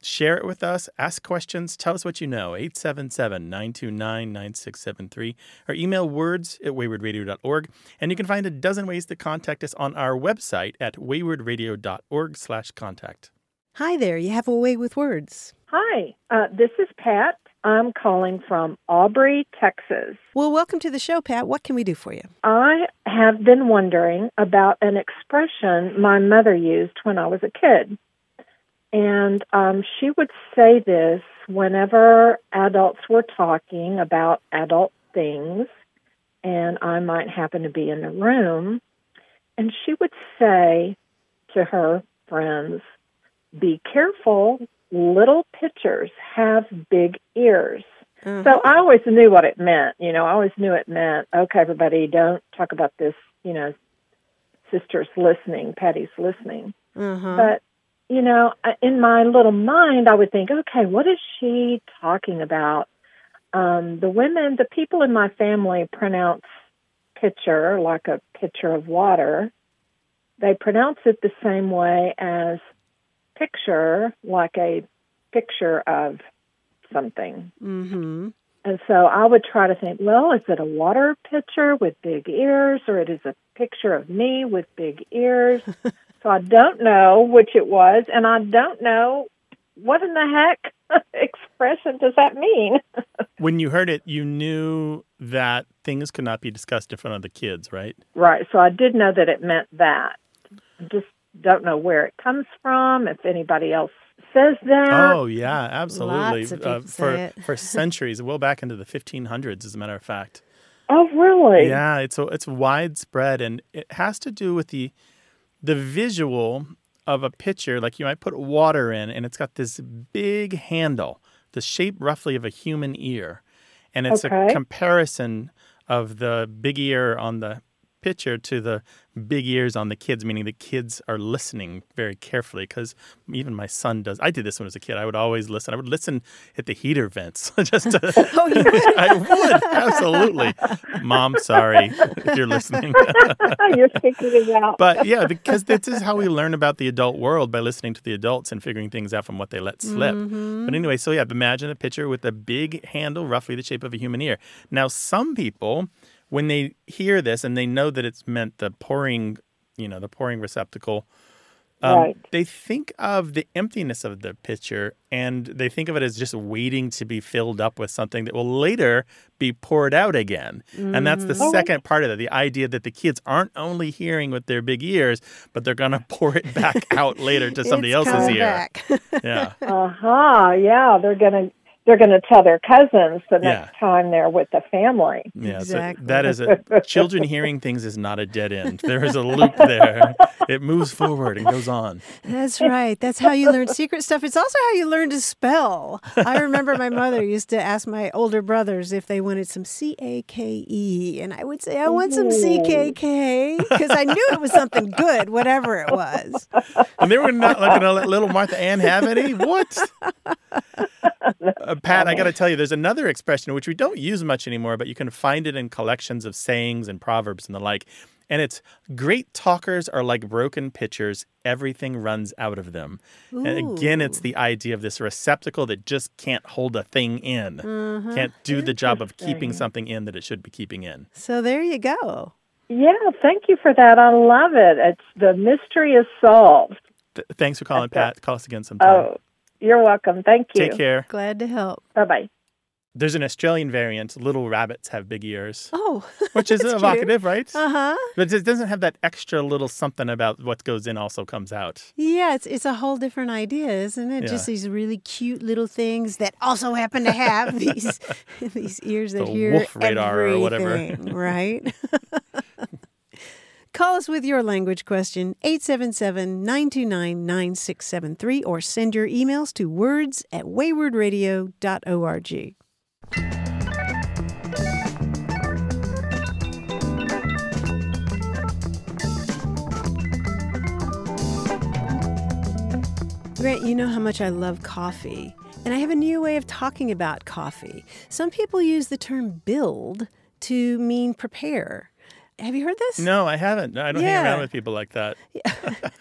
Share it with us. Ask questions. Tell us what you know. 877 929 9673. Or email words at waywordradio.org. And you can find a dozen ways to contact us on our website at waywordradio.org slash contact. Hi there. You have a way with words. Hi, uh, this is Pat. I'm calling from Aubrey, Texas. Well, welcome to the show, Pat. What can we do for you? I have been wondering about an expression my mother used when I was a kid. And um, she would say this whenever adults were talking about adult things, and I might happen to be in the room. And she would say to her friends, Be careful, little pitchers have big ears. So I always knew what it meant. You know, I always knew it meant, okay, everybody, don't talk about this, you know, sister's listening, Patty's listening. Uh-huh. But, you know, in my little mind, I would think, okay, what is she talking about? Um, the women, the people in my family pronounce pitcher like a pitcher of water. They pronounce it the same way as picture, like a picture of something. Mm-hmm. And so I would try to think, well, is it a water pitcher with big ears or it is a picture of me with big ears? (laughs) so I don't know which it was, and I don't know what in the heck (laughs) expression does that mean? (laughs) When you heard it, you knew that things could not be discussed in front of the kids, right? right. So I did know that it meant that. Just don't know where it comes from, if anybody else says that. Oh yeah, absolutely. Lots of Uh, for say it. for (laughs) centuries, well back into the 1500s, as a matter of fact. Oh, really? Yeah, it's it's widespread, and it has to do with the the visual of a pitcher. Like you might put water in, and it's got this big handle, the shape roughly of a human ear, and it's a comparison of the big ear on the pitcher to the big ears on the kids, meaning the kids are listening very carefully. Because even my son does. I did this when I was a kid. I would always listen. I would listen at the heater vents (laughs) just to. (laughs) Oh? (laughs) I would absolutely. Mom, sorry if you're listening. You're figuring it out. but yeah, because this is how we learn about the adult world by listening to the adults and figuring things out from what they let slip. Mm-hmm. But anyway, so yeah, imagine a pitcher with a big handle, roughly the shape of a human ear. Now, some people, when they hear this and they know that it's meant the pouring, you know, the pouring receptacle, Um, Right. They think of the emptiness of the pitcher and they think of it as just waiting to be filled up with something that will later be poured out again. And that's the. Oh, right. second part of it the idea that the kids aren't only hearing with their big ears, but they're going (laughs) to pour it back out later to (laughs) somebody else's ear. back. Yeah. (laughs) Uh huh. Yeah, they're gonna they're gonna tell their cousins the next Yeah. time they're with the family. Yeah, Exactly. so that is a (laughs) children hearing things is not a dead end. There is a loop there. It moves forward and goes on. That's right. That's how you learn secret stuff. It's also how you learn to spell. I remember my mother used to ask my older brothers if they wanted some C A K E, and I would say, I want some C K K, because I knew it was something good, whatever it was. And they were not going to let little Martha Ann have any? What? (laughs) Uh, Pat, I got to tell you, there's another expression which we don't use much anymore, but you can find it in collections of sayings and proverbs and the like. And it's great talkers are like broken pitchers, everything runs out of them. And again, it's the idea of this receptacle that just can't hold a thing in, can't do the job of keeping something in that it should be keeping in. So there you go. Yeah, thank you for that. I love it. It's the mystery is solved. Th- thanks for calling, Pat. Call us again sometime. Oh, you're welcome. Thank you. Take care. Glad to help. Bye bye. There's an Australian variant. Little rabbits have big ears, Oh, (laughs) which is that's cute. evocative, right? Uh huh. But it doesn't have that extra little something about what goes in also comes out. Yeah, it's it's a whole different idea, isn't it? Just these really cute little things that also happen to have (laughs) these (laughs) these ears that The hear wolf radar or whatever. everything, right? Call us with your language question, 877-929-9673, or send your emails to words at waywordradio.org. Grant, you know how much I love coffee, and I have a new way of talking about coffee. Some people use the term build to mean prepare. Have you heard this? No, I haven't. I don't hang around with people like that. (laughs)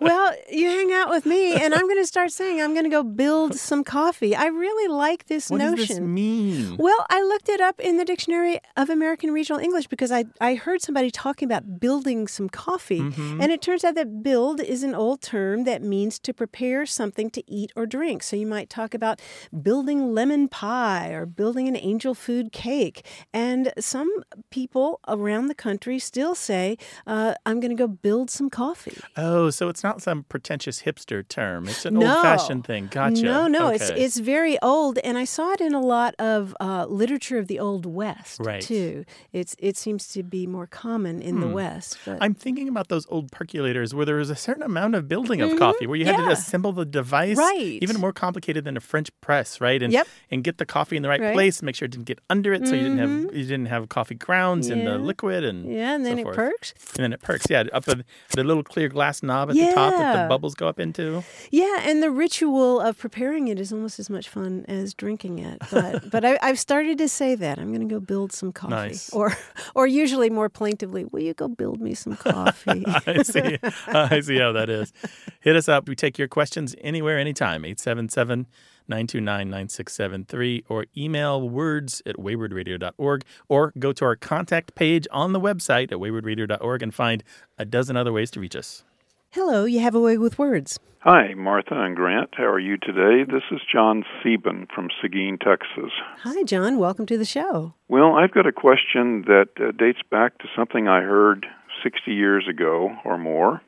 Well, you hang out with me, and I'm going to start saying I'm going to go build (laughs) some coffee. I really like this What notion. does this mean? Well, I looked it up in the Dictionary of American Regional English because I, I heard somebody talking about building some coffee. Mm-hmm. And it turns out that build is an old term that means to prepare something to eat or drink. So you might talk about building lemon pie or building an angel food cake. And some people around the country still say, uh, I'm going to go build some coffee. Oh, so it's not some pretentious hipster term. It's an No. old-fashioned thing. Gotcha. No, no, it's Okay. it's very old, and I saw it in a lot of uh, literature of the Old West Right. too. It's it seems to be more common in the Hmm. West. But I'm thinking about those old percolators where there was a certain amount of building of coffee, where you had to Mm-hmm. assemble the device, Right. even more complicated than a French press, right? And Yep. and get the coffee in the right, Right. place, make sure it didn't get under it, so you didn't have you didn't have coffee grounds in the liquid, and yeah, and then so it forth. perks. and then it perks. Yeah, up the, the little clear glass knob at the top that the bubbles go up into. Yeah, and the ritual of preparing it is almost as much fun as drinking it. But (laughs) but I, I've started to say that I'm going to go build some coffee, Nice. or or usually more plaintively, will you go build me some coffee? (laughs) I see. I see how that is. Hit us up. We take your questions anywhere, anytime. 877 929 9673 or email words at waywordradio.org or go to our contact page on the website at waywordradio.org and find a dozen other ways to reach us. Hello, you have a way with words. Hi, Martha and Grant. How are you today? This is John Sieben from Seguin, Texas. Hi, John. Welcome to the show. Well, I've got a question that uh, dates back to something I heard 60 years ago or more.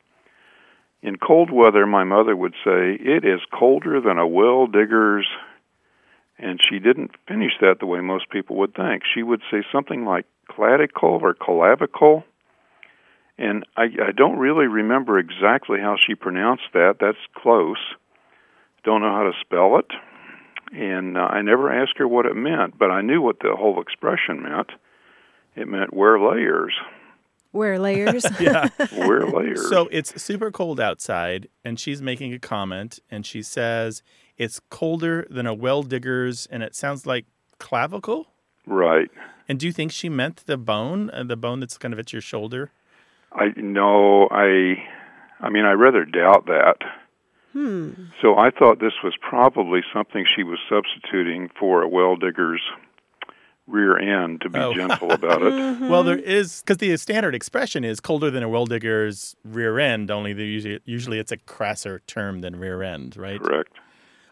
In cold weather, my mother would say, It is colder than a well digger's. And she didn't finish that the way most people would think. She would say something like clavicle or clavicle. And I, I don't really remember exactly how she pronounced that. That's close. Don't know how to spell it. And uh, I never asked her what it meant, but I knew what the whole expression meant. It meant wear layers. Wear layers. (laughs) Yeah. (laughs) Wear layers. So it's super cold outside, and she's making a comment, and she says it's colder than a well digger's, and it sounds like clavicle. right. And do you think she meant the bone, uh, the bone that's kind of at your shoulder? I no, I I mean I rather doubt that. hmm. So I thought this was probably something she was substituting for a well digger's rear end to be Oh. gentle about it. (laughs) Mm-hmm. Well, there is because the standard expression is colder than a well digger's rear end. Only the usually usually it's a crasser term than rear end, right? Correct.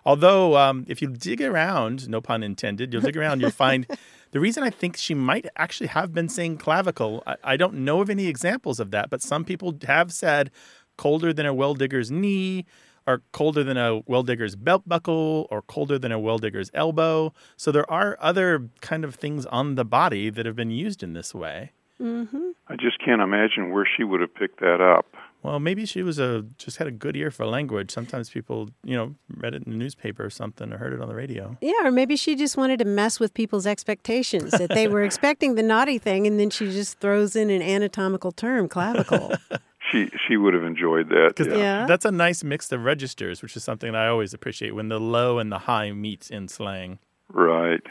Although, um, if you dig around, no pun intended, you'll dig around, you'll find (laughs) the reason I think she might actually have been saying clavicle. I, I don't know of any examples of that, but some people have said colder than a well digger's knee, or colder than a well digger's belt buckle, or colder than a well digger's elbow. So there are other kind of things on the body that have been used in this way. Mm-hmm. I just can't imagine where she would have picked that up. Well, maybe she was a just had a good ear for language. Sometimes people, you know, read it in the newspaper or something, or heard it on the radio. Yeah, or maybe she just wanted to mess with people's expectations that they were (laughs) expecting the naughty thing, and then she just throws in an anatomical term, clavicle. (laughs) She she would have enjoyed that. Because Yeah. that's a nice mix of registers, which is something I always appreciate when the low and the high meet in slang. Right.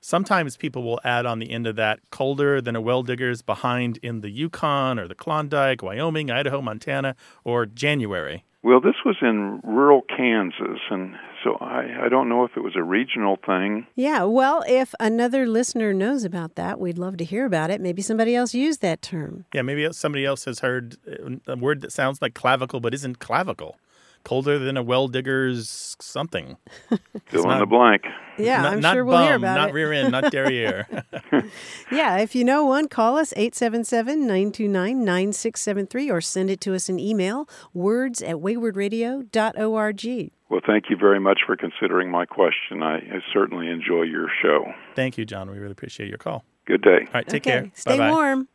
Sometimes people will add on the end of that colder than a well digger's behind in the Yukon or the Klondike, Wyoming, Idaho, Montana, or January. Well, this was in rural Kansas, and so I, I don't know if it was a regional thing. yeah, well, if another listener knows about that, we'd love to hear about it. Maybe somebody else used that term. Yeah, maybe somebody else has heard uh, a word that sounds like clavicle but isn't clavicle. Colder than a well digger's something. (laughs) Fill in the blank. Yeah, not, I'm not sure we'll hear bum, about not it. rear end, not derriere. (laughs) (laughs) Yeah, if you know one, call us 877 929 9673 or send it to us in email words at waywordradio.org. Well, thank you very much for considering my question. I, I certainly enjoy your show. Thank you, John. We really appreciate your call. Good day. All right, take okay, care. stay Bye-bye. warm.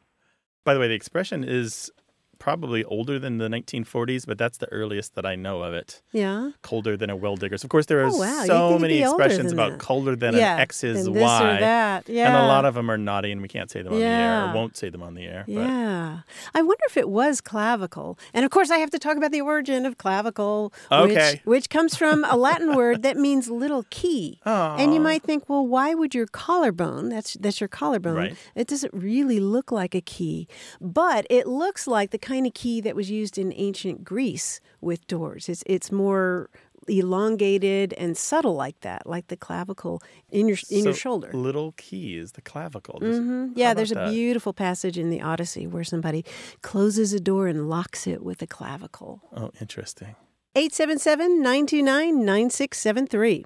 By the way, the expression is probably older than the 1940s, but that's the earliest that I know of it. Yeah. Colder than a well digger's. Of course, there are Oh, wow. So many expressions about that. colder than Yeah, an X is than this or Y. that. And a lot of them are naughty, and we can't say them on the air, Yeah. or won't say them on the air. But Yeah. I wonder if it was clavicle. And of course, I have to talk about the origin of clavicle, Okay. which, which comes from a Latin word that means little key. And you might think, well, why would your collarbone, that's, that's your collarbone, Right. it doesn't really look like a key, but it looks like the kind of key that was used in ancient Greece with doors. It's, it's more elongated and subtle like that, like the clavicle in your, in your shoulder. Little key is the clavicle. Just- hmm Yeah, there's a that? beautiful passage in the Odyssey where somebody closes a door and locks it with a clavicle. Oh, interesting. 877 929 9673.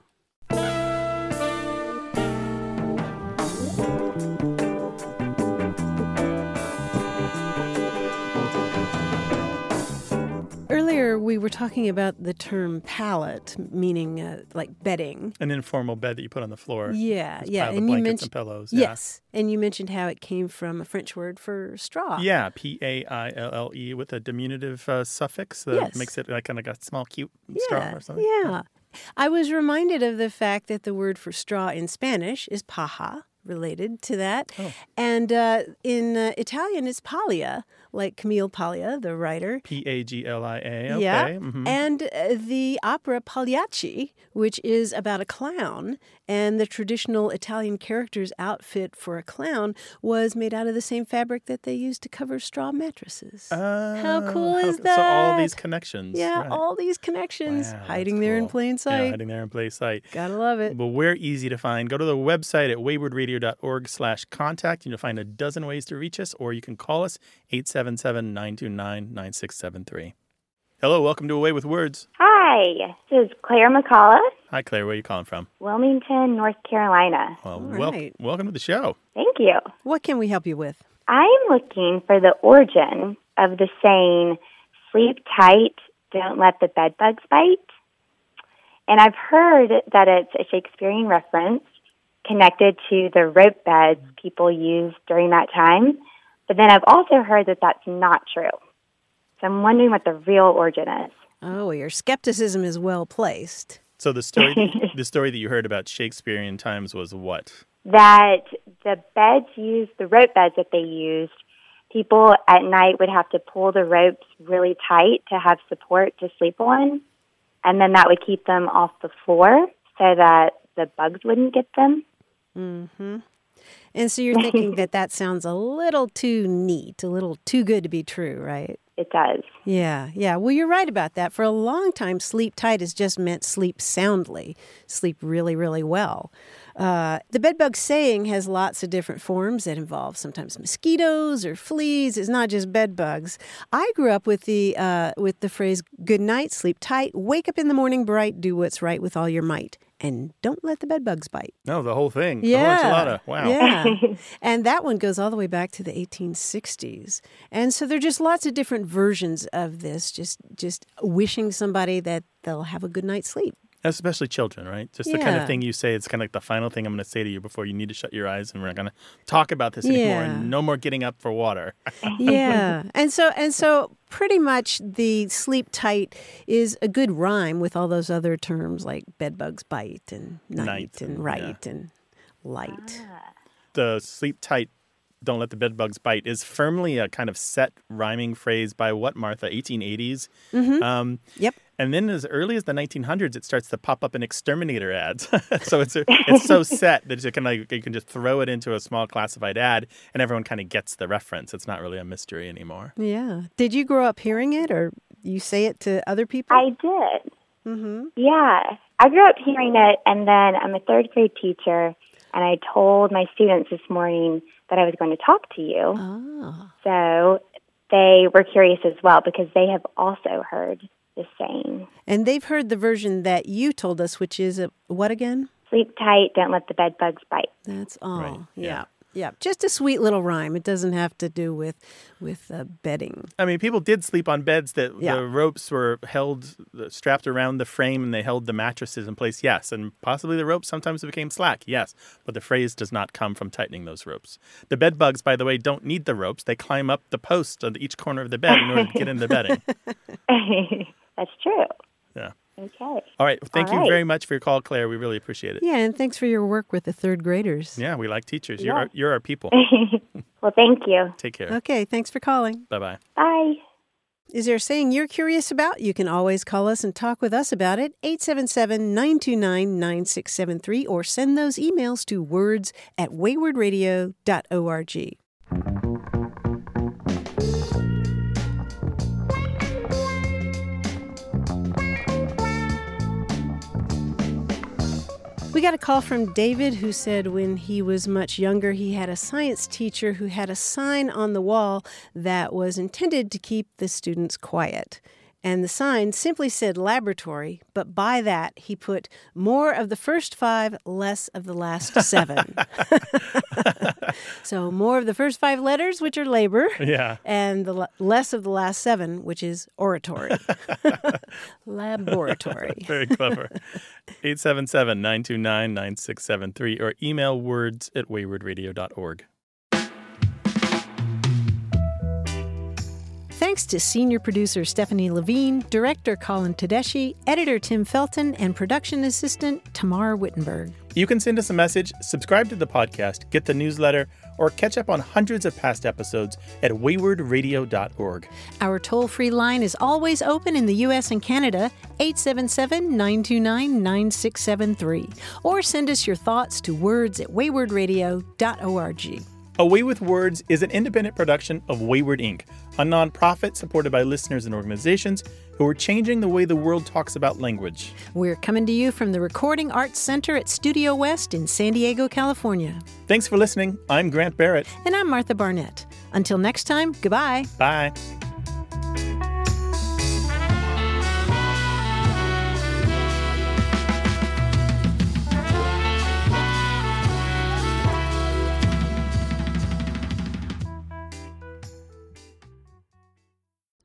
We were talking about the term pallet, meaning uh, like bedding. An informal bed that you put on the floor. Yeah, yeah. and you mentioned and pillows. Yeah. Yes, and you mentioned how it came from a French word for straw. Yeah, P A I L L E with a diminutive uh, suffix that Yes. makes it like kind of a small, cute straw or something. yeah. I was reminded of the fact that the word for straw in Spanish is paja, related to that. Oh. And uh, in uh, Italian, it's paglia, like Camille Paglia, the writer. P A G L I A. Okay. Yeah. mhm. And uh, the opera Pagliacci, which is about a clown, and the traditional Italian character's outfit for a clown was made out of the same fabric that they used to cover straw mattresses. how cool Oh, is how- that? So all these connections. Yeah, right. all these connections Wow, hiding there in cool. plain Yeah, sight. hiding there in plain sight. Gotta love it. But we're easy to find. Go to the website at waywordradio.org slash contact. You'll find a dozen ways to reach us, or you can call us 877-929-9673. Hello, welcome to A Way with Words. Hi, this is Claire McCullough, Hi, Claire. Where are you calling from? Wilmington, North Carolina. Well, All wel- right. welcome to the show. Thank you. What can we help you with? I'm looking for the origin of the saying, sleep tight, don't let the bed bugs bite. And I've heard that it's a Shakespearean reference connected to the rope beds people used during that time. But then I've also heard that that's not true. So I'm wondering what the real origin is. Oh, your skepticism is well placed. So the story, (laughs) the story that you heard about Shakespearean times was what? that the beds used, the rope beds that they used, people at night would have to pull the ropes really tight to have support to sleep on. And then that would keep them off the floor so that the bugs wouldn't get them. hmm And so you're thinking that that sounds a little too neat, a little too good to be true, right? It does. Yeah, yeah. Well, you're right about that. For a long time, sleep tight has just meant sleep soundly, sleep really, really well. Uh, the bedbug saying has lots of different forms that involve sometimes mosquitoes or fleas. It's not just bedbugs. I grew up with the uh, with the phrase "Good night, sleep tight, wake up in the morning bright, do what's right with all your might." And don't let the bedbugs bite. No, the whole thing. The Yeah. whole enchilada. Wow. Yeah. (laughs) and that one goes all the way back to the 1860s. And so there are just lots of different versions of this, just just wishing somebody that they'll have a good night's sleep. Especially children, right? Just the kind of thing you say. It's kind of like the final thing I'm going to say to you before you need to shut your eyes, and we're not going to talk about this anymore. And no more getting up for water. (laughs) yeah. And so and so pretty much the sleep tight is a good rhyme with all those other terms like bed bugs bite and night, Night and and- right and light. Ah. the sleep tight, don't let the bed bugs bite is firmly a kind of set rhyming phrase by what, Martha? 1880s? Mhm. Um, yep. And then as early as the 1900s, it starts to pop up in exterminator ads. (laughs) so it's (laughs) it's so set that you can like you can just throw it into a small classified ad, and everyone kind of gets the reference. It's not really a mystery anymore. Yeah. Did you grow up hearing it or you say it to other people? I did. Mm-hmm. Yeah. I grew up hearing it, and then I'm a third grade teacher, and I told my students this morning that I was going to talk to you. Ah. So they were curious as well because they have also heard the saying And they've heard the version that you told us, which is a, what again? sleep tight, don't let the bed bugs bite. That's all. Right, Yeah. yeah. Yeah. Just a sweet little rhyme. It doesn't have to do with with uh, bedding. I mean, people did sleep on beds that Yeah. the ropes were held, uh, strapped around the frame, and they held the mattresses in place. Yes, and possibly the ropes sometimes became slack. Yes, but the phrase does not come from tightening those ropes. The bed bugs, by the way, don't need the ropes. They climb up the post on each corner of the bed in order to get in the bedding. (laughs) (laughs) That's true. Yeah. Okay. All right. Thank All you right. very much for your call, Claire. We really appreciate it. Yeah, and thanks for your work with the third graders. Yeah, we like teachers. Yeah. You're our, you're our people. (laughs) well, thank you. Take care. Okay, thanks for calling. Bye bye. Bye. Is there a saying you're curious about? You can always call us and talk with us about it. 877 929 9673 or send those emails to words at waywordradio.org. got a call from David who said when he was much younger, he had a science teacher who had a sign on the wall that was intended to keep the students quiet. And the sign simply said laboratory, but by that he put more of the first five, less of the last seven. (laughs) (laughs) so more of the first five letters, which are labor, Yeah. and the le- less of the last seven, which is oratory. (laughs) Laboratory. Very clever. 877 929 9673 or email words at waywordradio.org. Thanks to senior producer Stephanie Levine, director Colin Tedeschi, editor Tim Felton, and production assistant Tamar Wittenberg. You can send us a message, subscribe to the podcast, get the newsletter, or catch up on hundreds of past episodes at waywordradio.org. Our toll free line is always open in the U.S. and Canada, 877 929 9673. Or send us your thoughts to words at waywordradio.org. A Way with Words is an independent production of Wayword Inc., a nonprofit supported by listeners and organizations who are changing the way the world talks about language. We're coming to you from the Recording Arts Center at Studio West in San Diego, California. Thanks for listening. I'm Grant Barrett. And I'm Martha Barnette. Until next time, goodbye. Bye.